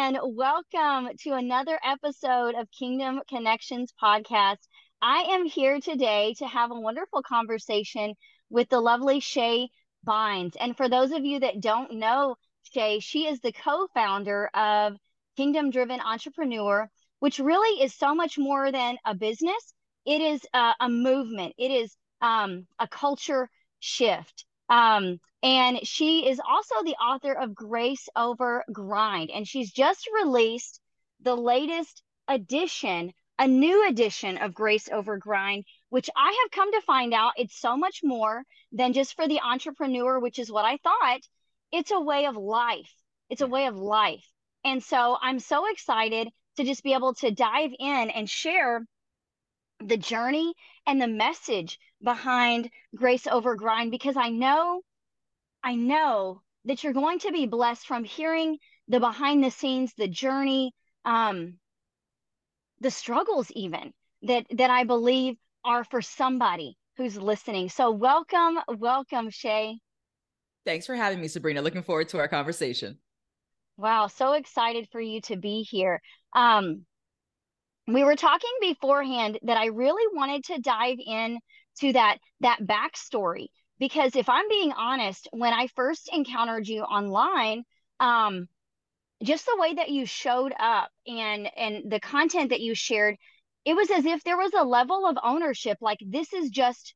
and welcome to another episode of Kingdom Connections podcast. I am here today to have a wonderful conversation with the lovely Shae Bynes. And for those of you that don't know Shae, she is the co founder of Kingdom Driven Entrepreneur, which really is so much more than a business. It is a, a movement, it is um, a culture shift. Um, and she is also the author of Grace Over Grind. And she's just released the latest edition, a new edition of Grace Over Grind, which I have come to find out it's so much more than just for the entrepreneur, which is what I thought. It's a way of life. It's a way of life. And so I'm so excited to just be able to dive in and share the journey and the message behind grace over grind because I know, I know that you're going to be blessed from hearing the behind the scenes, the journey, um, the struggles even that that I believe are for somebody who's listening. So welcome, welcome, Shae. Thanks for having me, Sabrina. Looking forward to our conversation. Wow, so excited for you to be here. Um, we were talking beforehand that I really wanted to dive in to that that backstory because if I'm being honest, when I first encountered you online, um, just the way that you showed up and and the content that you shared, it was as if there was a level of ownership, like this is just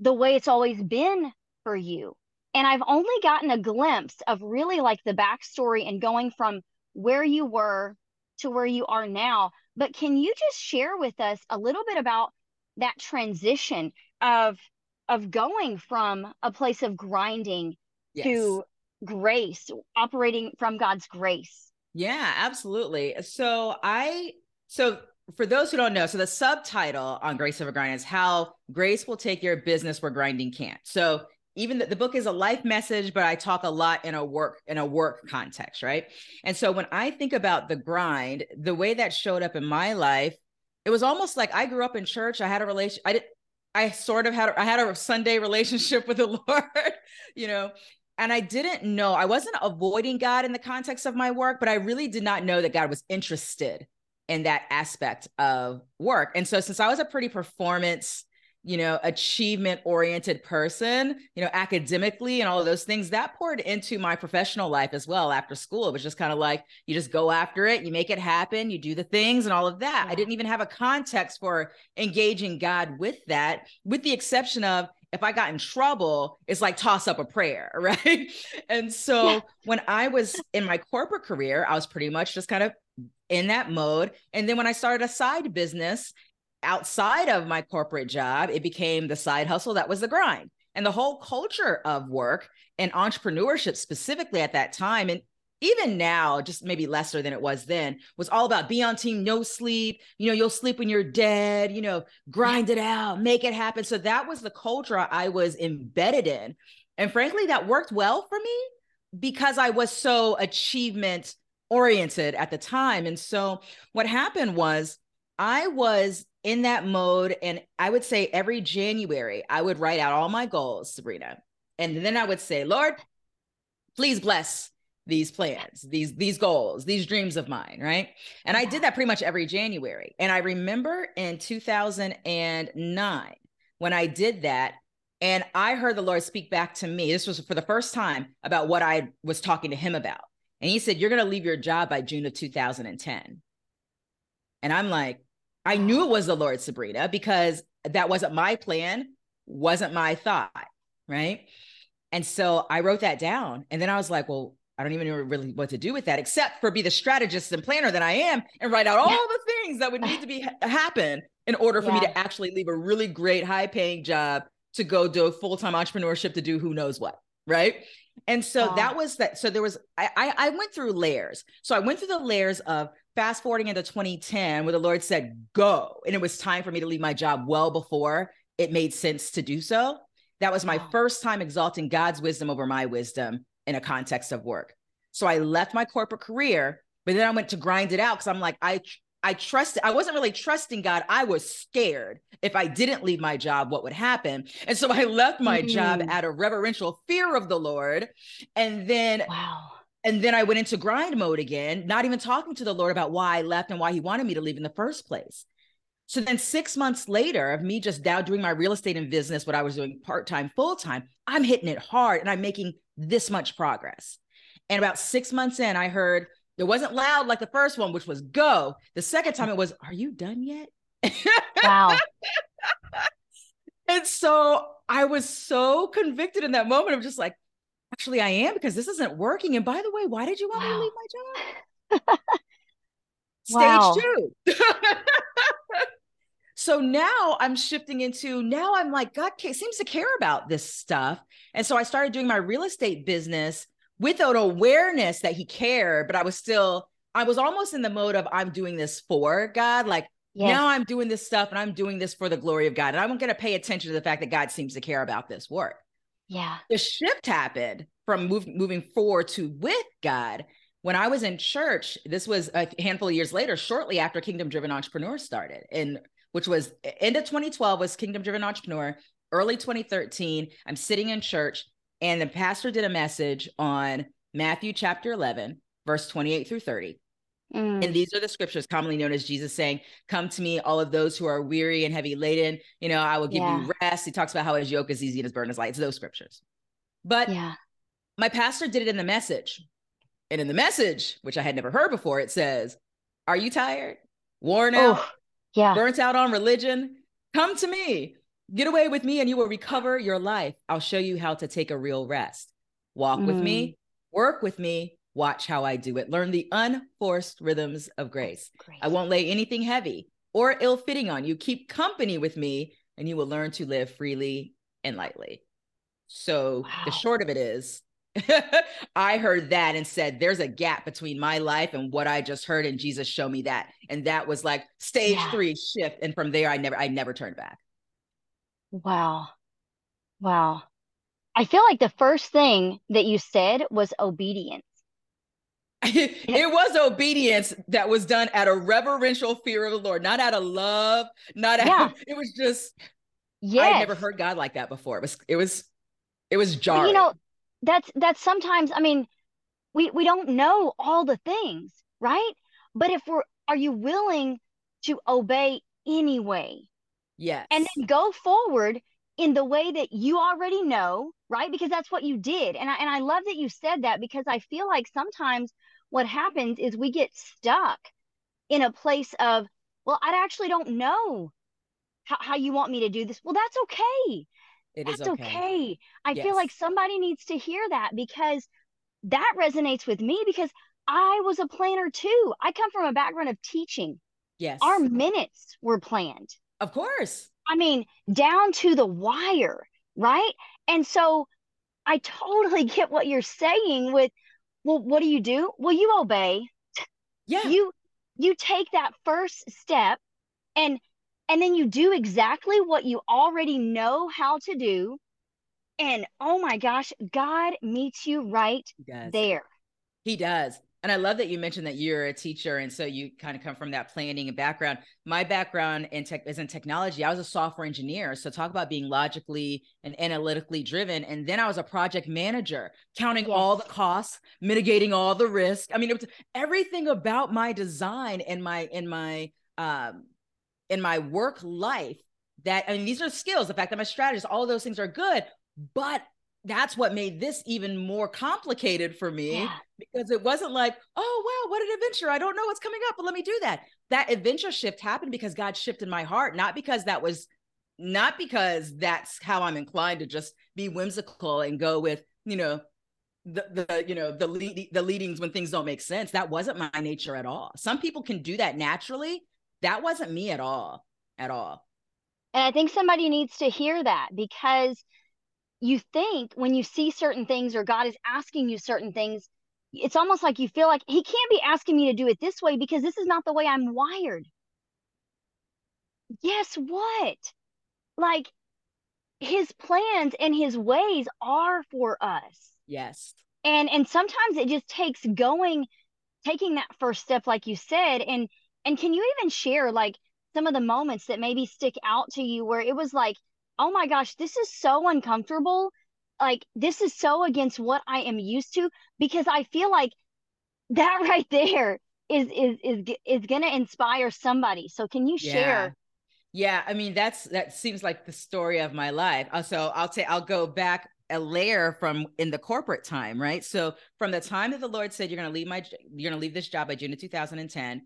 the way it's always been for you. And I've only gotten a glimpse of really like the backstory and going from where you were to where you are now. But can you just share with us a little bit about that transition of of going from a place of grinding yes. to grace, operating from God's grace? Yeah, absolutely. So I so for those who don't know, so the subtitle on Grace Over Grind is how grace will take your business where grinding can't. So even the, the book is a life message, but I talk a lot in a work in a work context, right? And so when I think about the grind, the way that showed up in my life, it was almost like I grew up in church. I had a relation. I did. I sort of had. I had a Sunday relationship with the Lord, you know, and I didn't know. I wasn't avoiding God in the context of my work, but I really did not know that God was interested in that aspect of work. And so since I was a pretty performance you know, achievement oriented person, you know, academically and all of those things that poured into my professional life as well after school. It was just kind of like you just go after it, you make it happen, you do the things and all of that. Yeah. I didn't even have a context for engaging God with that, with the exception of if I got in trouble, it's like toss up a prayer, right? And so yeah. when I was in my corporate career, I was pretty much just kind of in that mode. And then when I started a side business, outside of my corporate job, it became the side hustle that was the grind. And the whole culture of work and entrepreneurship, specifically at that time, and even now, just maybe lesser than it was then, was all about be on team, no sleep. You know, you'll sleep when you're dead, you know, grind it out, make it happen. So that was the culture I was embedded in. And frankly, that worked well for me because I was so achievement oriented at the time. And so what happened was I was in that mode. And I would say every January, I would write out all my goals, Sabrina. And then I would say, Lord, please bless these plans, these these goals, these dreams of mine, right? And I did that pretty much every January. And I remember in 2009 when I did that and I heard the Lord speak back to me. This was for the first time about what I was talking to him about. And he said, "You're going to leave your job by June of 2010." And I'm like, I knew it was the Lord, Sabrina, because that wasn't my plan, wasn't my thought. Right. And so I wrote that down. And then I was like, well, I don't even know really what to do with that, except for be the strategist and planner that I am and write out all yeah. the things that would need to be happen in order for yeah. me to actually leave a really great, high paying job to go do a full time entrepreneurship to do who knows what. Right. And so wow. that was that. So there was, I, I, I went through layers. So I went through the layers of fast forwarding into 2010 where the lord said go and it was time for me to leave my job well before it made sense to do so. That was my first time exalting god's wisdom over my wisdom in a context of work. So i left my corporate career but then i went to grind it out because i'm like i i trusted i wasn't really trusting god. I was scared. If i didn't leave my job what would happen? And so i left my mm. job out of reverential fear of the lord and then wow And then I went into grind mode again, not even talking to the Lord about why I left and why he wanted me to leave in the first place. So then six months later of me just now doing my real estate and business, what I was doing part-time, full-time, I'm hitting it hard and I'm making this much progress. And about six months in, I heard it wasn't loud like the first one, which was go. The second time it was, are you done yet? Wow. and so I was so convicted in that moment of just like, actually, I am because this isn't working. And by the way, why did you want wow. me to leave my job? Stage two. so now I'm shifting into now I'm like, God seems to care about this stuff. And so I started doing my real estate business without awareness that he cared, but I was still, I was almost in the mode of I'm doing this for God. Like yes. now I'm doing this stuff and I'm doing this for the glory of God. And I'm going to pay attention to the fact that God seems to care about this work. Yeah. The shift happened from move, moving forward to with God. When I was in church, this was a handful of years later, shortly after Kingdom Driven Entrepreneur started, and which was end of 2012 was Kingdom Driven Entrepreneur. Early 2013, I'm sitting in church and the pastor did a message on Matthew chapter 11, verse 28 through 30. Mm. And these are the scriptures commonly known as Jesus saying, Come to me, all of those who are weary and heavy laden. You know, I will give yeah. you rest. He talks about how his yoke is easy and his burden is light. It's those scriptures. But yeah. My pastor did it in the message. And in the message, which I had never heard before, it says, Are you tired, worn out, oh, yeah. burnt out on religion? Come to me. Get away with me and you will recover your life. I'll show you how to take a real rest. Walk mm. with me, mm. work with me, watch how I do it. Learn the unforced rhythms of grace. I won't lay anything heavy or ill fitting on you. Keep company with me and you will learn to live freely and lightly. So wow. the short of it is, I heard that and said, There's a gap between my life and what I just heard, and Jesus show me that. And that was like stage yeah. three shift. And from there, I never, I never turned back. Wow. Wow. I feel like the first thing that you said was obedience. it was obedience that was done at a reverential fear of the Lord, not out of love, not out yeah. it was just yeah. I never heard God like that before. It was it was it was jarring. You know, that's that's sometimes I mean, we we don't know all the things, right? But if we're are you willing to obey anyway? Yes. And then go forward in the way that you already know, right? Because that's what you did. And I and I love that you said that because I feel like sometimes what happens is we get stuck in a place of, well, I actually don't know how, how you want me to do this. Well, that's okay. It that's okay. okay. I yes. feel like somebody needs to hear that because that resonates with me because I was a planner too. I come from a background of teaching. Yes. Our minutes were planned. Of course. I mean, down to the wire, right? And so I totally get what you're saying with, well, what do you do? Well, you obey. Yeah. You you take that first step and and then you do exactly what you already know how to do. And oh my gosh, God meets you right there. He does. And I love that you mentioned that you're a teacher, and so you kind of come from that planning and background. My background in tech is in technology. I was a software engineer, so talk about being logically and analytically driven. And then I was a project manager, counting yes. all the costs, mitigating all the risk. I mean, it was everything about my design and my in my um in my work life. That I mean, these are skills. The fact that I'm a strategist, all those things are good, but that's what made this even more complicated for me yeah. because it wasn't like, oh, wow, what an adventure. I don't know what's coming up, but let me do that. That adventure shift happened because God shifted my heart, not because that was, not because that's how I'm inclined to just be whimsical and go with, you know, the, the you know the lead, the leadings when things don't make sense that wasn't my nature at all some people can do that naturally that wasn't me at all at all and i think somebody needs to hear that because you think when you see certain things or God is asking you certain things, it's almost like you feel like he can't be asking me to do it this way because this is not the way I'm wired. Guess what? Like his plans and his ways are for us. Yes. And and sometimes it just takes going taking that first step like you said and and can you even share like some of the moments that maybe stick out to you where it was like oh my gosh, this is so uncomfortable, like this is so against what I am used to because I feel like that right there is is is is going to inspire somebody. So can you share yeah, I mean that's that seems like the story of my life. Uh, so I'll say I'll go back a layer from in the corporate time, right? So from the time that the Lord said you're going to leave my you're going to leave this job by June of 2010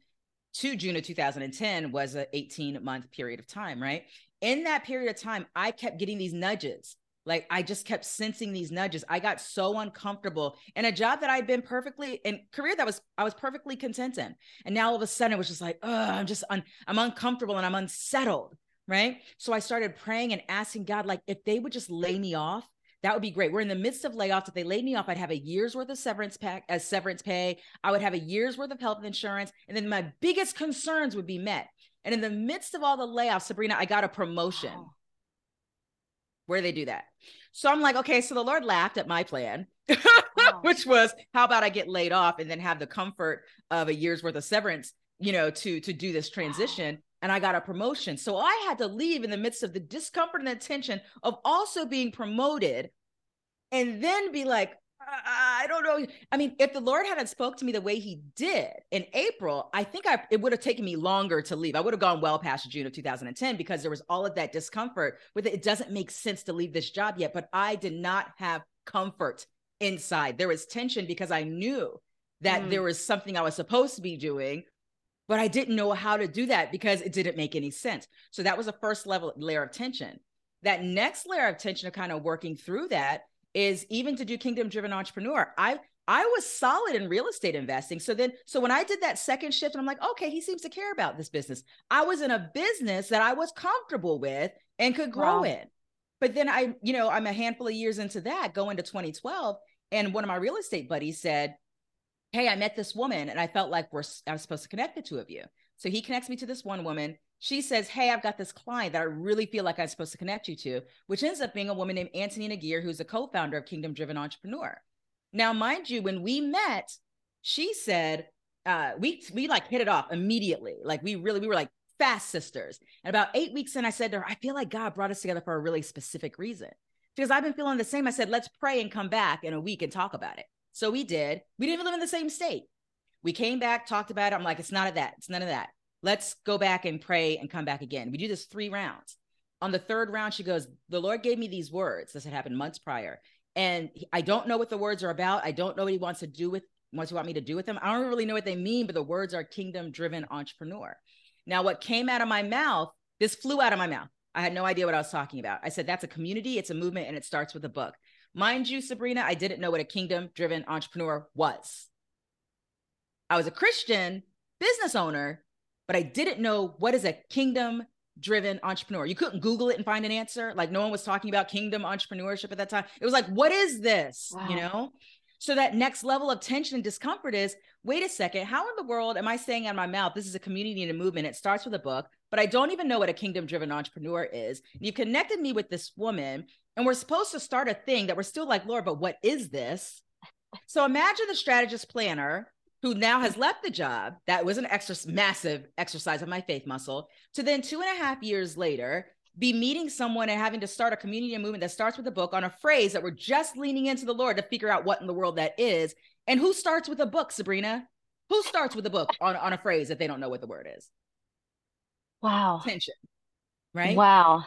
to June of 2010 was an 18 month period of time, right? In that period of time, I kept getting these nudges like I just kept sensing these nudges. I got so uncomfortable in a job that I'd been perfectly in career that was I was perfectly content in. And now all of a sudden it was just like, oh, I'm just un, I'm uncomfortable and I'm unsettled. Right. So I started praying and asking God, like, if they would just lay me off, that would be great. We're in the midst of layoffs. If they laid me off, I'd have a year's worth of severance pack as severance pay. I would have a year's worth of health insurance. And then my biggest concerns would be met. And in the midst of all the layoffs, Sabrina, I got a promotion. Wow. Where do they do that? So I'm like, okay, so the Lord laughed at my plan, wow. which was how about I get laid off and then have the comfort of a year's worth of severance, you know, to to do this transition. Wow. And I got a promotion. So I had to leave in the midst of the discomfort and the tension of also being promoted and then be like, I don't know. I mean, if the Lord hadn't spoke to me the way he did in April, I think I it would have taken me longer to leave. I would have gone well past June of 2010 because there was all of that discomfort with it. It doesn't make sense to leave this job yet, but I did not have comfort inside. There was tension because I knew that mm. there was something I was supposed to be doing, but I didn't know how to do that because it didn't make any sense. So that was a first level layer of tension. That next layer of tension of kind of working through that is even to do kingdom driven entrepreneur. I I was solid in real estate investing. So then, so when I did that second shift, and I'm like, okay, he seems to care about this business. I was in a business that I was comfortable with and could grow wow. in. But then I, you know, I'm a handful of years into that, going to 2012, and one of my real estate buddies said, "Hey, I met this woman, and I felt like we're I was supposed to connect the two of you." So he connects me to this one woman she says, Hey, I've got this client that I really feel like I'm supposed to connect you to, which ends up being a woman named Antonina Geer, who's a co founder of Kingdom Driven Entrepreneur. Now, mind you, when we met, she said, uh, we we like hit it off immediately. Like we really, we were like fast sisters. And about eight weeks in, I said to her, I feel like God brought us together for a really specific reason. Because I've been feeling the same. I said, let's pray and come back in a week and talk about it. So we did. We didn't even live in the same state. We came back, talked about it. I'm like, it's not of that. It's none of that. Let's go back and pray and come back again. We do this three rounds. On the third round, she goes, The Lord gave me these words. This had happened months prior. And I don't know what the words are about. I don't know what he wants to do with wants to want me to do with them. I don't really know what they mean, but the words are kingdom driven entrepreneur. Now, what came out of my mouth, this flew out of my mouth. I had no idea what I was talking about. I said, that's a community, it's a movement, and it starts with a book. Mind you, Sabrina, I didn't know what a kingdom driven entrepreneur was. I was a Christian business owner, but I didn't know what is a kingdom driven entrepreneur. You couldn't Google it and find an answer. Like no one was talking about kingdom entrepreneurship at that time. It was like, what is this? Wow. You know? So that next level of tension and discomfort is wait a second, how in the world am I saying out of my mouth, this is a community and a movement? It starts with a book, but I don't even know what a kingdom driven entrepreneur is. And you connected me with this woman, and we're supposed to start a thing that we're still like, Lord, but what is this? So imagine the strategist planner who now has left the job that was an extra massive exercise of my faith muscle to then two and a half years later be meeting someone and having to start a community and movement that starts with a book on a phrase that we're just leaning into the lord to figure out what in the world that is. And who starts with a book sabrina? Who starts with a book on, on a phrase that they don't know what the word is? Wow. Tension right? Wow.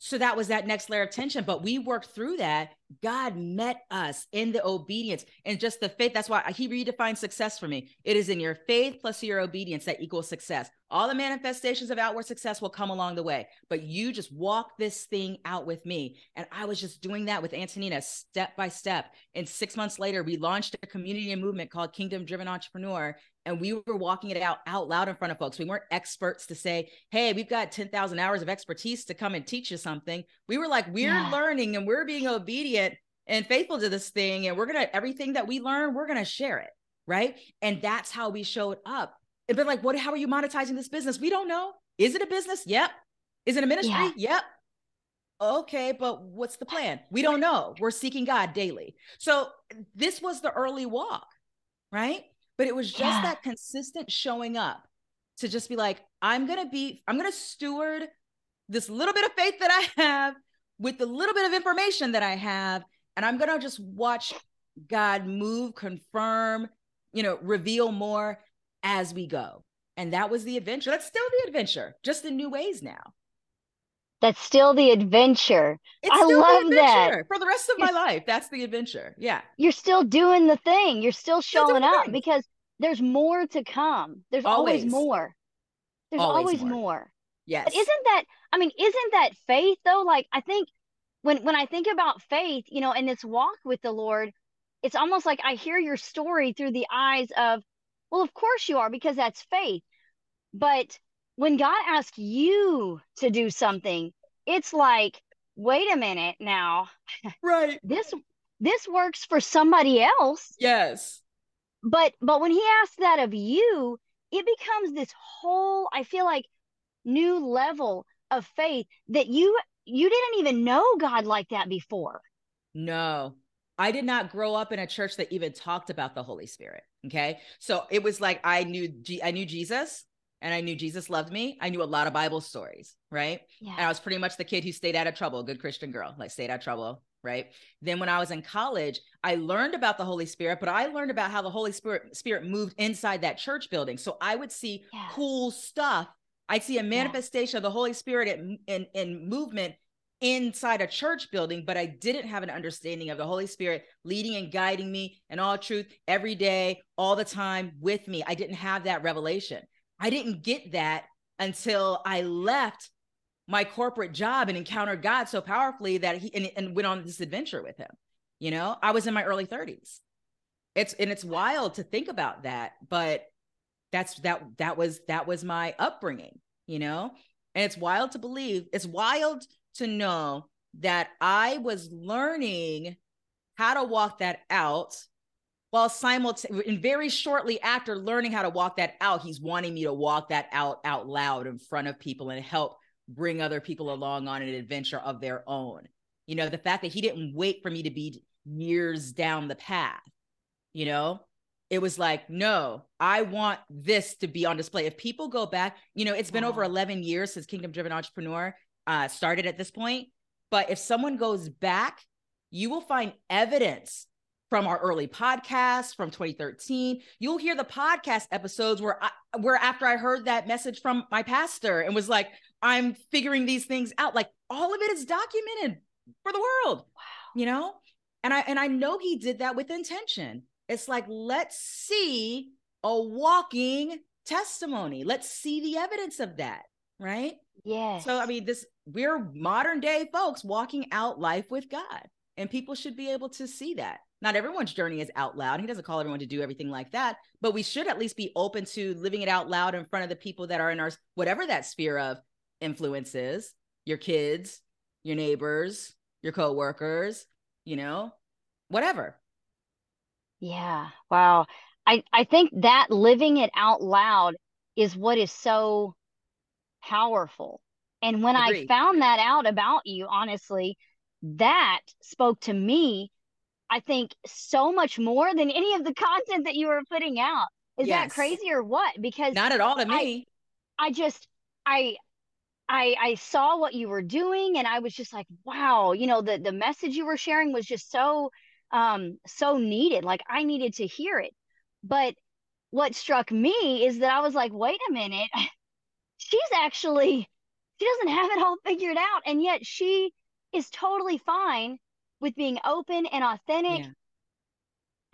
So that was that next layer of tension but we worked through that. God met us in the obedience and just the faith. That's why he redefined success for me. It is in your faith plus your obedience that equals success. All the manifestations of outward success will come along the way, but you just walk this thing out with me. And I was just doing that with Antonina step by step. And six months later, we launched a community and movement called Kingdom Driven Entrepreneur. And we were walking it out out loud in front of folks. We weren't experts to say, hey, we've got 10,000 hours of expertise to come and teach you something. We were like, we're yeah. learning and we're being obedient obedient and faithful to this thing and we're going to everything that we learn we're going to share it right and that's how we showed up and been like what how are you monetizing this business? We don't know. Is it a business? Yep. Is it a ministry? Yeah. yep. Okay but what's the plan? We don't know. We're seeking god daily. So this was the early walk right? But it was just yeah. that consistent showing up to just be like i'm gonna be i'm gonna steward this little bit of faith that i have with the little bit of information that I have, and I'm going to just watch God move, confirm, you know, reveal more as we go. And that was the adventure. That's still the adventure, just in new ways now. That's still the adventure. It's I love that. For the rest of my life, that's the adventure. Yeah. You're still doing the thing. You're still showing up because there's more to come. There's always, always more. There's always, always more. more. Yes. But isn't that I mean, isn't that faith though? Like I think when when I think about faith, you know, and this walk with the Lord, it's almost like I hear your story through the eyes of, well, of course you are because that's faith. But when God asks you to do something, it's like, wait a minute now. Right. this this works for somebody else. Yes. But but when he asks that of you, it becomes this whole, I feel like new level of faith that you you didn't even know God like that before. No. I did not grow up in a church that even talked about the Holy Spirit, okay? So it was like I knew I knew Jesus and I knew Jesus loved me. I knew a lot of Bible stories, right? Yeah. And I was pretty much the kid who stayed out of trouble, good Christian girl, like stayed out of trouble, right? Then when I was in college, I learned about the Holy Spirit, but I learned about how the Holy Spirit Spirit moved inside that church building. So I would see yeah. cool stuff I'd see a manifestation yeah. of the Holy Spirit in, in, in movement inside a church building, but I didn't have an understanding of the Holy Spirit leading and guiding me in all truth every day, all the time with me. I didn't have that revelation. I didn't get that until I left my corporate job and encountered God so powerfully that he and, and went on this adventure with him. You know, I was in my early 30s. It's and it's wild to think about that, but that's that that was that was my upbringing you know and it's wild to believe it's wild to know that i was learning how to walk that out while simultaneously and very shortly after learning how to walk that out he's wanting me to walk that out out loud in front of people and help bring other people along on an adventure of their own you know the fact that he didn't wait for me to be years down the path you know it was like, no, I want this to be on display. If people go back, you know, it's been wow. over 11 years since Kingdom Driven Entrepreneur uh, started at this point. But if someone goes back, you will find evidence from our early podcasts from 2013. You'll hear the podcast episodes where I, where after I heard that message from my pastor and was like, I'm figuring these things out. Like all of it is documented for the world. Wow. You know? And I and I know he did that with intention. It's like, let's see a walking testimony. Let's see the evidence of that. Right. Yeah. So, I mean, this, we're modern day folks walking out life with God, and people should be able to see that. Not everyone's journey is out loud. He doesn't call everyone to do everything like that, but we should at least be open to living it out loud in front of the people that are in our, whatever that sphere of influence is your kids, your neighbors, your coworkers, you know, whatever. Yeah. Wow. I, I think that living it out loud is what is so powerful. And when Agreed. I found that out about you, honestly, that spoke to me, I think, so much more than any of the content that you were putting out. Is yes. that crazy or what? Because not at all to me. I, I just I I I saw what you were doing and I was just like, wow, you know, the the message you were sharing was just so um so needed like i needed to hear it but what struck me is that i was like wait a minute she's actually she doesn't have it all figured out and yet she is totally fine with being open and authentic. Yeah.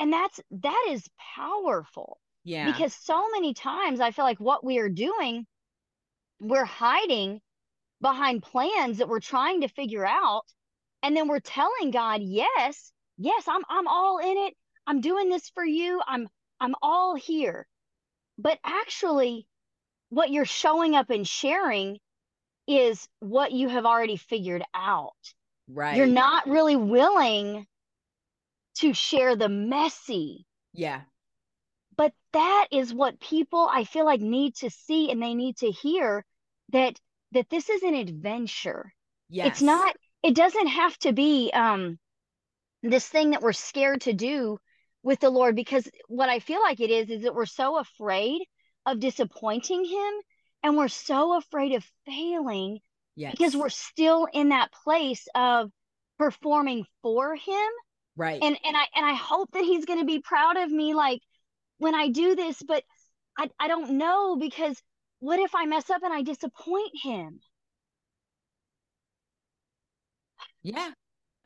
and that's that is powerful. Yeah. Because so many times i feel like what we are doing we're hiding behind plans that we're trying to figure out and then we're telling god yes yes i'm i'm all in it. I'm doing this for you. I'm i'm all here. But actually what you're showing up and sharing is what you have already figured out. Right. you're not really willing to share the messy. Yeah. But that is what people i feel like need to see and they need to hear that that this is an adventure. Yes. it's not it doesn't have to be um this thing that we're scared to do with the Lord because what I feel like it is is that we're so afraid of disappointing him and we're so afraid of failing Yes. Because we're still in that place of performing for him. Right. And and I and I hope that he's going to be proud of me like when I do this, but I I don't know because what if I mess up and I disappoint him? Yeah.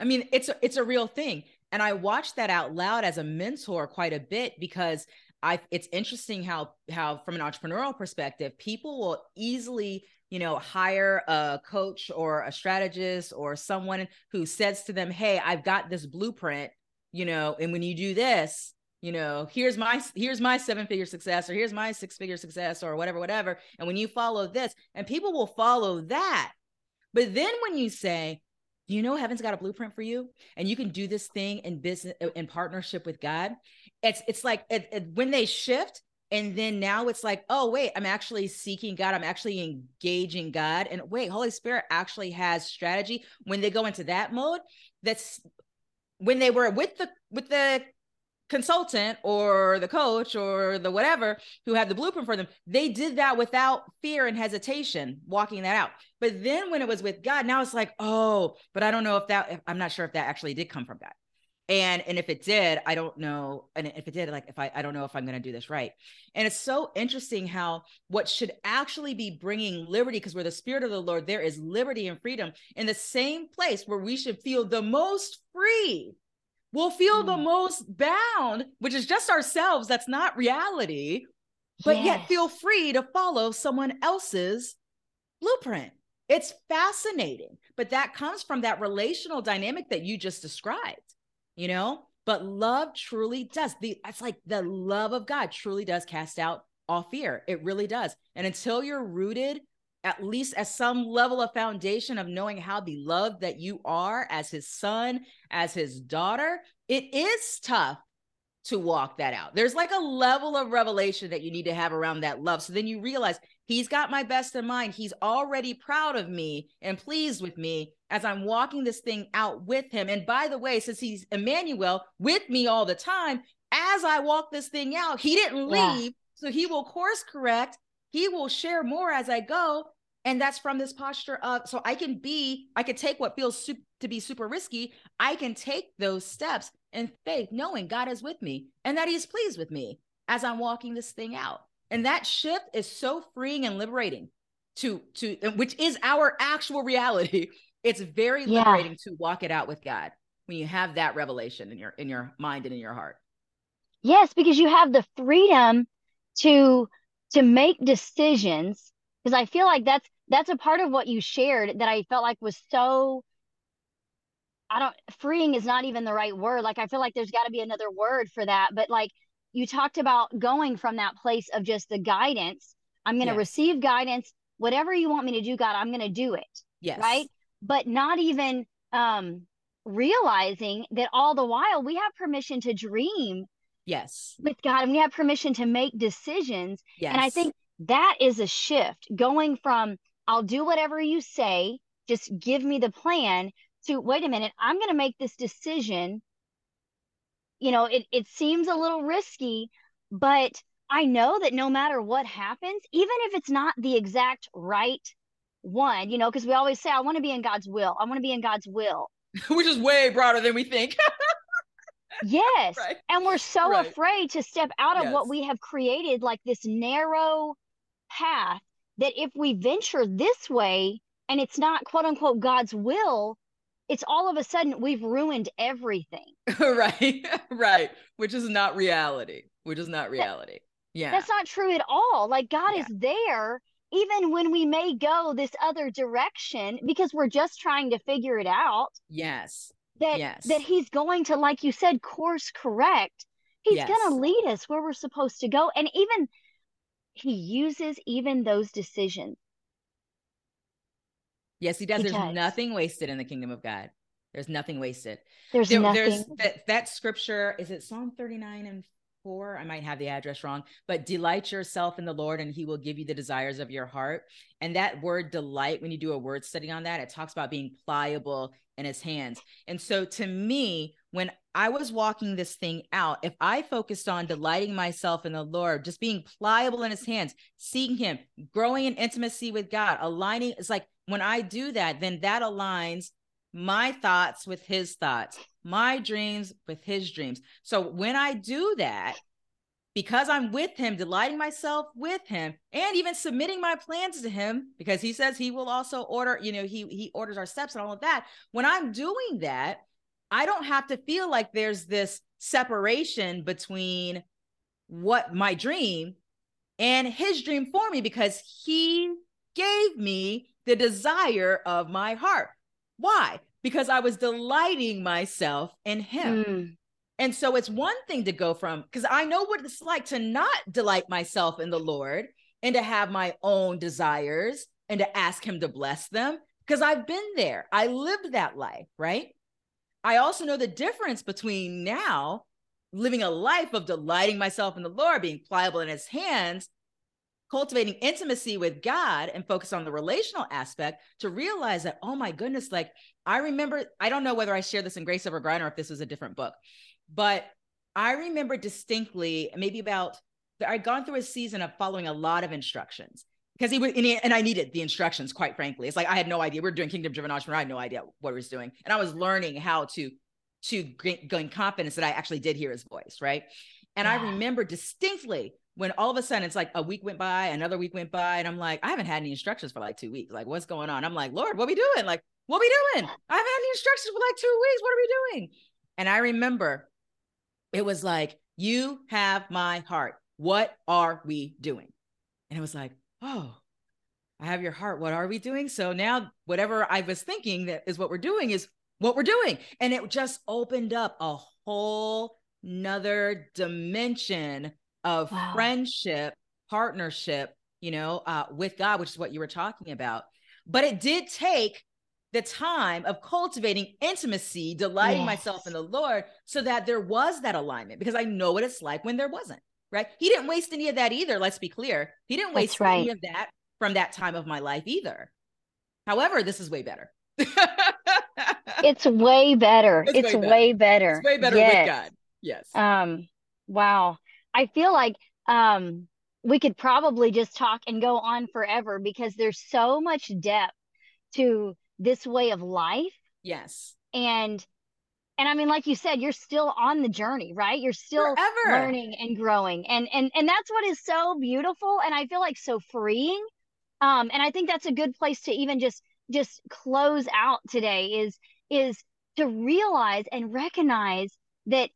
I mean, it's a, it's a real thing. And I watched that out loud as a mentor quite a bit because I it's interesting how how from an entrepreneurial perspective, people will easily, you know, hire a coach or a strategist or someone who says to them, "Hey, I've got this blueprint, you know, and when you do this, you know, here's my here's my seven-figure success or here's my six-figure success or whatever whatever, and when you follow this, and people will follow that. But then when you say, you know heaven's got a blueprint for you? And you can do this thing in business uh, in partnership with god. It's it's like it, it, when they shift and then now it's like oh wait i'm actually seeking god. I'm actually engaging god. And wait holy spirit actually has strategy. When they go into that mode that's when they were with the with the consultant or the coach or the whatever who had the blueprint for them, they did that without fear and hesitation, walking that out. But then when it was with God, now it's like, oh, but I don't know if that, if, I'm not sure if that actually did come from God. And and if it did, I don't know. And if it did, like if I I don't know if I'm going to do this right. And it's so interesting how what should actually be bringing liberty, because we're the spirit of the Lord, there is liberty and freedom in the same place where we should feel the most free will feel mm. the most bound, which is just ourselves. That's not reality, but yes. yet feel free to follow someone else's blueprint. It's fascinating, but that comes from that relational dynamic that you just described, you know? But love truly does. The it's like the love of God truly does cast out all fear. It really does. And until you're rooted at least as some level of foundation of knowing how beloved that you are as his son, as his daughter, it is tough to walk that out. There's like a level of revelation that you need to have around that love. So then you realize he's got my best in mind. He's already proud of me and pleased with me as I'm walking this thing out with him. And by the way, since he's Emmanuel with me all the time, as I walk this thing out, he didn't leave. Yeah. So he will course correct he will share more as I go. And that's from this posture of, so I can be, I can take what feels to be super risky. I can take those steps in faith, knowing God is with me and that He's pleased with me as I'm walking this thing out. And that shift is so freeing and liberating to, to, which is our actual reality. It's very liberating yeah. to walk it out with God when you have that revelation in your, in your mind and in your heart. Yes, because you have the freedom to to make decisions because I feel like that's that's a part of what you shared that I felt like was so I don't freeing is not even the right word. Like I feel like there's got to be another word for that, but like you talked about going from that place of just the guidance. I'm going to yes. receive guidance. Whatever you want me to do, God, I'm going to do it. Yes. Right? But not even um realizing that all the while we have permission to dream Yes. With God, and we have permission to make decisions. Yes. And I think that is a shift going from I'll do whatever you say, just give me the plan to wait a minute, I'm going to make this decision. You know, it, it seems a little risky, but I know that no matter what happens, even if it's not the exact right one, you know, because we always say, I want to be in God's will. I want to be in God's will. Which is way broader than we think. Yes. right. And we're so right. afraid to step out of yes. what we have created, like this narrow path, that if we venture this way and it's not quote unquote God's will, it's all of a sudden we've ruined everything. right. right. Which is not reality. Which is not reality. That, yeah. That's not true at all. Like God yeah. is there even when we may go this other direction because we're just trying to figure it out. Yes that yes. that he's going to like you said course correct he's yes. going to lead us where we're supposed to go and even he uses even those decisions. Yes he does. He there's does. nothing wasted in the kingdom of god. There's nothing wasted. There's there, nothing. there's that, that scripture is it psalm 39 and 4 i might have the address wrong but delight yourself in the lord and he will give you the desires of your heart and that word delight when you do a word study on that it talks about being pliable in his hands. And so to me, when I was walking this thing out, if I focused on delighting myself in the Lord, just being pliable in his hands, seeing him, growing in intimacy with God, aligning, it's like when I do that, then that aligns my thoughts with his thoughts, my dreams with his dreams. So when I do that, because I'm with him, delighting myself with him, and even submitting my plans to him, because he says he will also order, you know, he he orders our steps and all of that. When I'm doing that, I don't have to feel like there's this separation between what my dream and his dream for me because he gave me the desire of my heart. Why? Because I was delighting myself in him. Mm. And so it's one thing to go from, because I know what it's like to not delight myself in the Lord and to have my own desires and to ask Him to bless them, because I've been there. I lived that life, right? I also know the difference between now living a life of delighting myself in the Lord, being pliable in His hands, cultivating intimacy with God and focus on the relational aspect to realize that, oh my goodness, like I remember, I don't know whether I shared this in Grace Over Grind or if this was a different book, but I remember distinctly, maybe about, I'd gone through a season of following a lot of instructions because he was, and, he, and, I needed the instructions, quite frankly. It's like I had no idea. We are doing kingdom driven entrepreneur. I had no idea what I was doing. And I was learning how to to gain confidence that I actually did hear his voice, right? And yeah. I remember distinctly when all of a sudden it's like a week went by, another week went by, and I'm like, I haven't had any instructions for like two weeks. Like, what's going on? I'm like, Lord, what we doing? Like, what we doing? I haven't had any instructions for like two weeks. What are we doing? And I remember it was like, you have my heart. What are we doing? And it was like, oh, I have your heart. What are we doing? So now whatever I was thinking that is what we're doing is what we're doing. And it just opened up a whole nother dimension of wow. friendship, partnership, you know, uh, with God, which is what you were talking about. But it did take the time of cultivating intimacy, delighting yes. myself in the Lord, so that there was that alignment because I know what it's like when there wasn't, right? He didn't waste any of that either. Let's be clear. He didn't waste right. any of that from that time of my life either. However, this is way better. it's way better. It's, it's way, better. way, better. It's way better yes. with God. Yes. Um, wow. I feel like um we could probably just talk and go on forever because there's so much depth to this way of life. Yes. And and I mean, like you said, you're still on the journey, right? You're still Forever. learning and growing. And and and that's what is so beautiful and I feel like so freeing. Um, and I think that's a good place to even just just close out today is is to realize and recognize that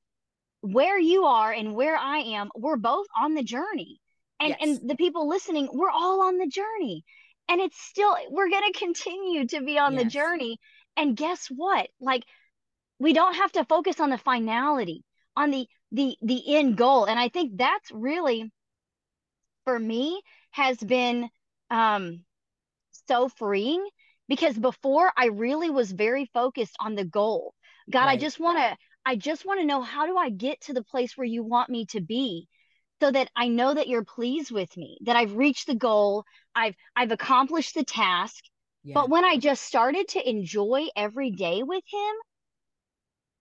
where you are and where I am, we're both on the journey. And yes. and the people listening, we're all on the journey and it's still we're going to continue to be on yes. the journey and guess what like we don't have to focus on the finality on the the the end goal and i think that's really for me has been um so freeing because before i really was very focused on the goal god right. i just want to i just want to know how do i get to the place where you want me to be so that I know that you're pleased with me, that I've reached the goal, I've I've accomplished the task. Yeah. But when I just started to enjoy every day with him,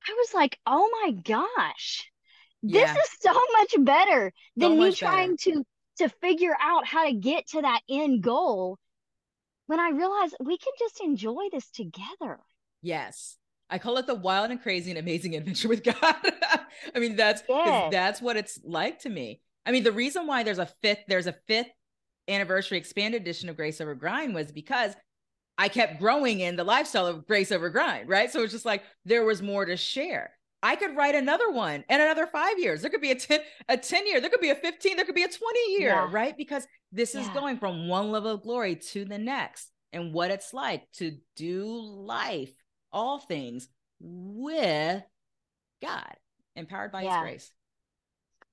I was like, "Oh my gosh. This yeah. is so much better than so me trying better. to to figure out how to get to that end goal." When I realized we can just enjoy this together. Yes. I call it the wild and crazy and amazing adventure with God. I mean, that's yes. that's what it's like to me. I mean, the reason why there's a fifth, there's a fifth anniversary expanded edition of Grace Over Grind was because I kept growing in the lifestyle of Grace Over Grind, right? So it's just like there was more to share. I could write another one and another five years. There could be a 10, a 10 year, there could be a 15, there could be a 20 year, yeah. right? Because this yeah. is going from one level of glory to the next and what it's like to do life, all things with God, empowered by yeah. his grace.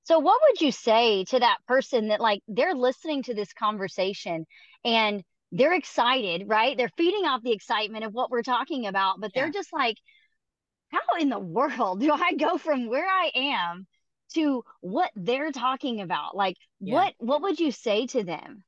So, what would you say to that person that, like, they're listening to this conversation and they're excited, right? They're feeding off the excitement of what we're talking about, but yeah. they're just like, how in the world do I go from where I am to what they're talking about? Like, yeah. what what would you say to them?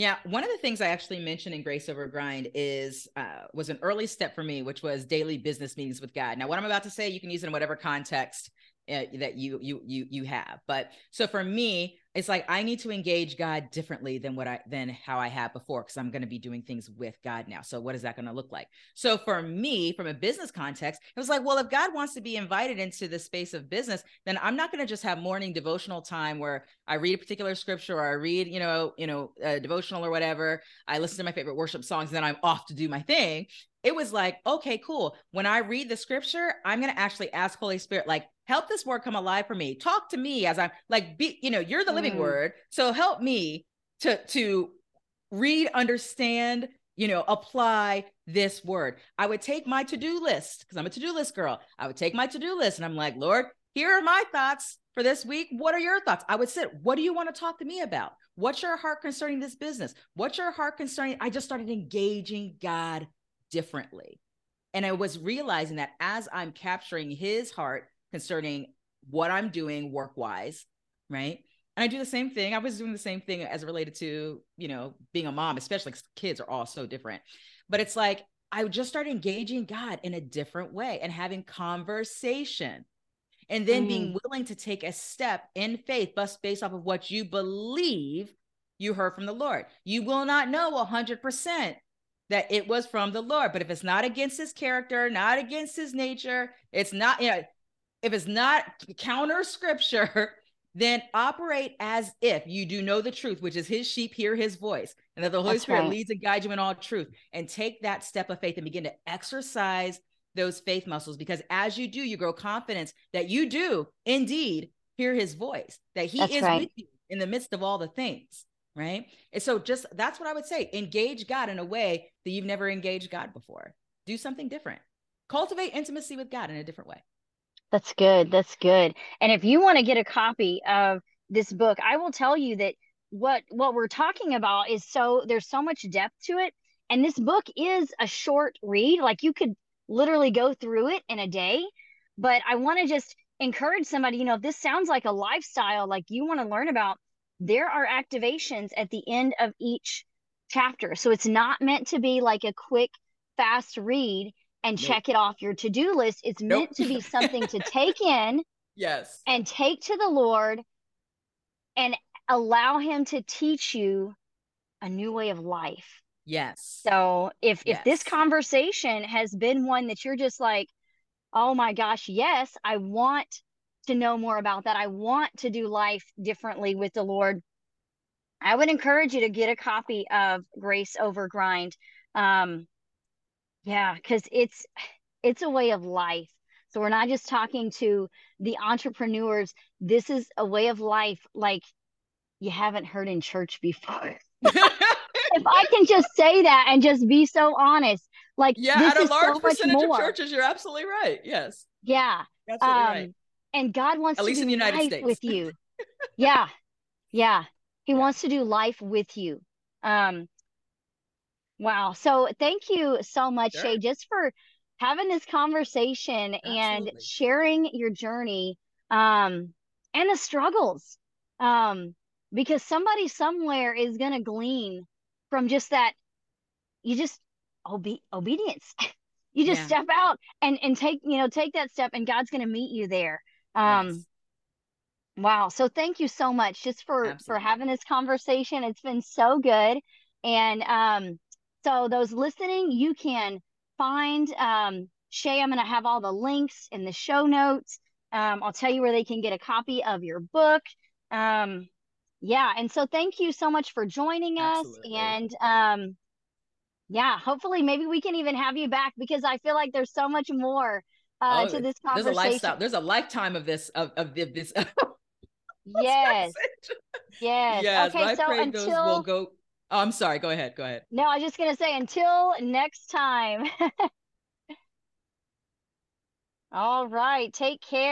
Yeah, one of the things I actually mentioned in Grace Over Grind is uh, was an early step for me, which was daily business meetings with God. Now, what I'm about to say, you can use it in whatever context uh, that you you you you have. But so for me, it's like I need to engage God differently than what I than how I had before because I'm going to be doing things with God now. So what is that going to look like? So for me, from a business context, it was like, well, if God wants to be invited into the space of business, then I'm not going to just have morning devotional time where I read a particular scripture or I read, you know, you know, a devotional or whatever. I listen to my favorite worship songs, and then I'm off to do my thing it was like, okay, cool. When I read the scripture, I'm going to actually ask Holy Spirit, like, help this word come alive for me. Talk to me as I'm like, be, you know, you're the living mm. word. So help me to, to read, understand, you know, apply this word. I would take my to-do list because I'm a to-do list girl. I would take my to-do list and I'm like, Lord, here are my thoughts for this week. What are your thoughts? I would sit, what do you want to talk to me about? What's your heart concerning this business? What's your heart concerning? I just started engaging God differently. And I was realizing that as I'm capturing his heart concerning what I'm doing work wise, right? And I do the same thing. I was doing the same thing as related to, you know, being a mom, especially because kids are all so different. But it's like I just started engaging God in a different way and having conversation. And then mm. being willing to take a step in faith, based off of what you believe you heard from the Lord. You will not know 100% that it was from the Lord. But if it's not against his character, not against his nature, it's not, you know, if it's not counter scripture, then operate as if you do know the truth, which is his sheep hear his voice, and that the Holy That's Spirit right. leads and guides you in all truth. And take that step of faith and begin to exercise those faith muscles because as you do, you grow confidence that you do indeed hear his voice, that he That's is right. with you in the midst of all the things right? And so just that's what I would say. Engage God in a way that you've never engaged God before. Do something different. Cultivate intimacy with God in a different way. That's good. That's good. And if you want to get a copy of this book, I will tell you that what what we're talking about is so there's so much depth to it and this book is a short read like you could literally go through it in a day but i want to just encourage somebody you know if this sounds like a lifestyle like you want to learn about there are activations at the end of each chapter. So it's not meant to be like a quick, fast read and nope. check it off your to do list. It's nope. meant to be something to take in. Yes. And take to the Lord and allow Him to teach you a new way of life. Yes. So if yes. if this conversation has been one that you're just like, oh my gosh, yes, I want to know more about that. I want to do life differently with the Lord. I would encourage you to get a copy of Grace Over Grind. Um, yeah, because it's it's a way of life. So we're not just talking to the entrepreneurs. This is a way of life like you haven't heard in church before. if I can just say that and just be so honest, like yeah, at a large so percentage of churches, you're absolutely right. Yes. Yeah. Absolutely um, right and God wants at least in the United States with you. yeah, yeah, He yeah. wants to do life with you. Um, wow. So thank you so much, sure. Shae, just for having this conversation Absolutely. and sharing your journey um, and the struggles. Um, because somebody somewhere is going to glean from just that. You just obe- obedience. you just yeah. step out and and take you know take that step, and God's going to meet you there. Um, yes. Wow. So thank you so much just for Absolutely. for having this conversation. It's been so good. And um, so those listening, you can find um, Shae. I'm going to have all the links in the show notes. Um, I'll tell you where they can get a copy of your book. Um, yeah. And so thank you so much for joining Absolutely. us. And um, yeah, hopefully maybe we can even have you back because I feel like there's so much more uh, oh, to this conversation. There's a lifestyle. There's a lifetime of this of of this. yes. yes. Yes. Okay. So until will go. Oh, I'm sorry. Go ahead. Go ahead. No, I was just gonna say until next time. All right. Take care.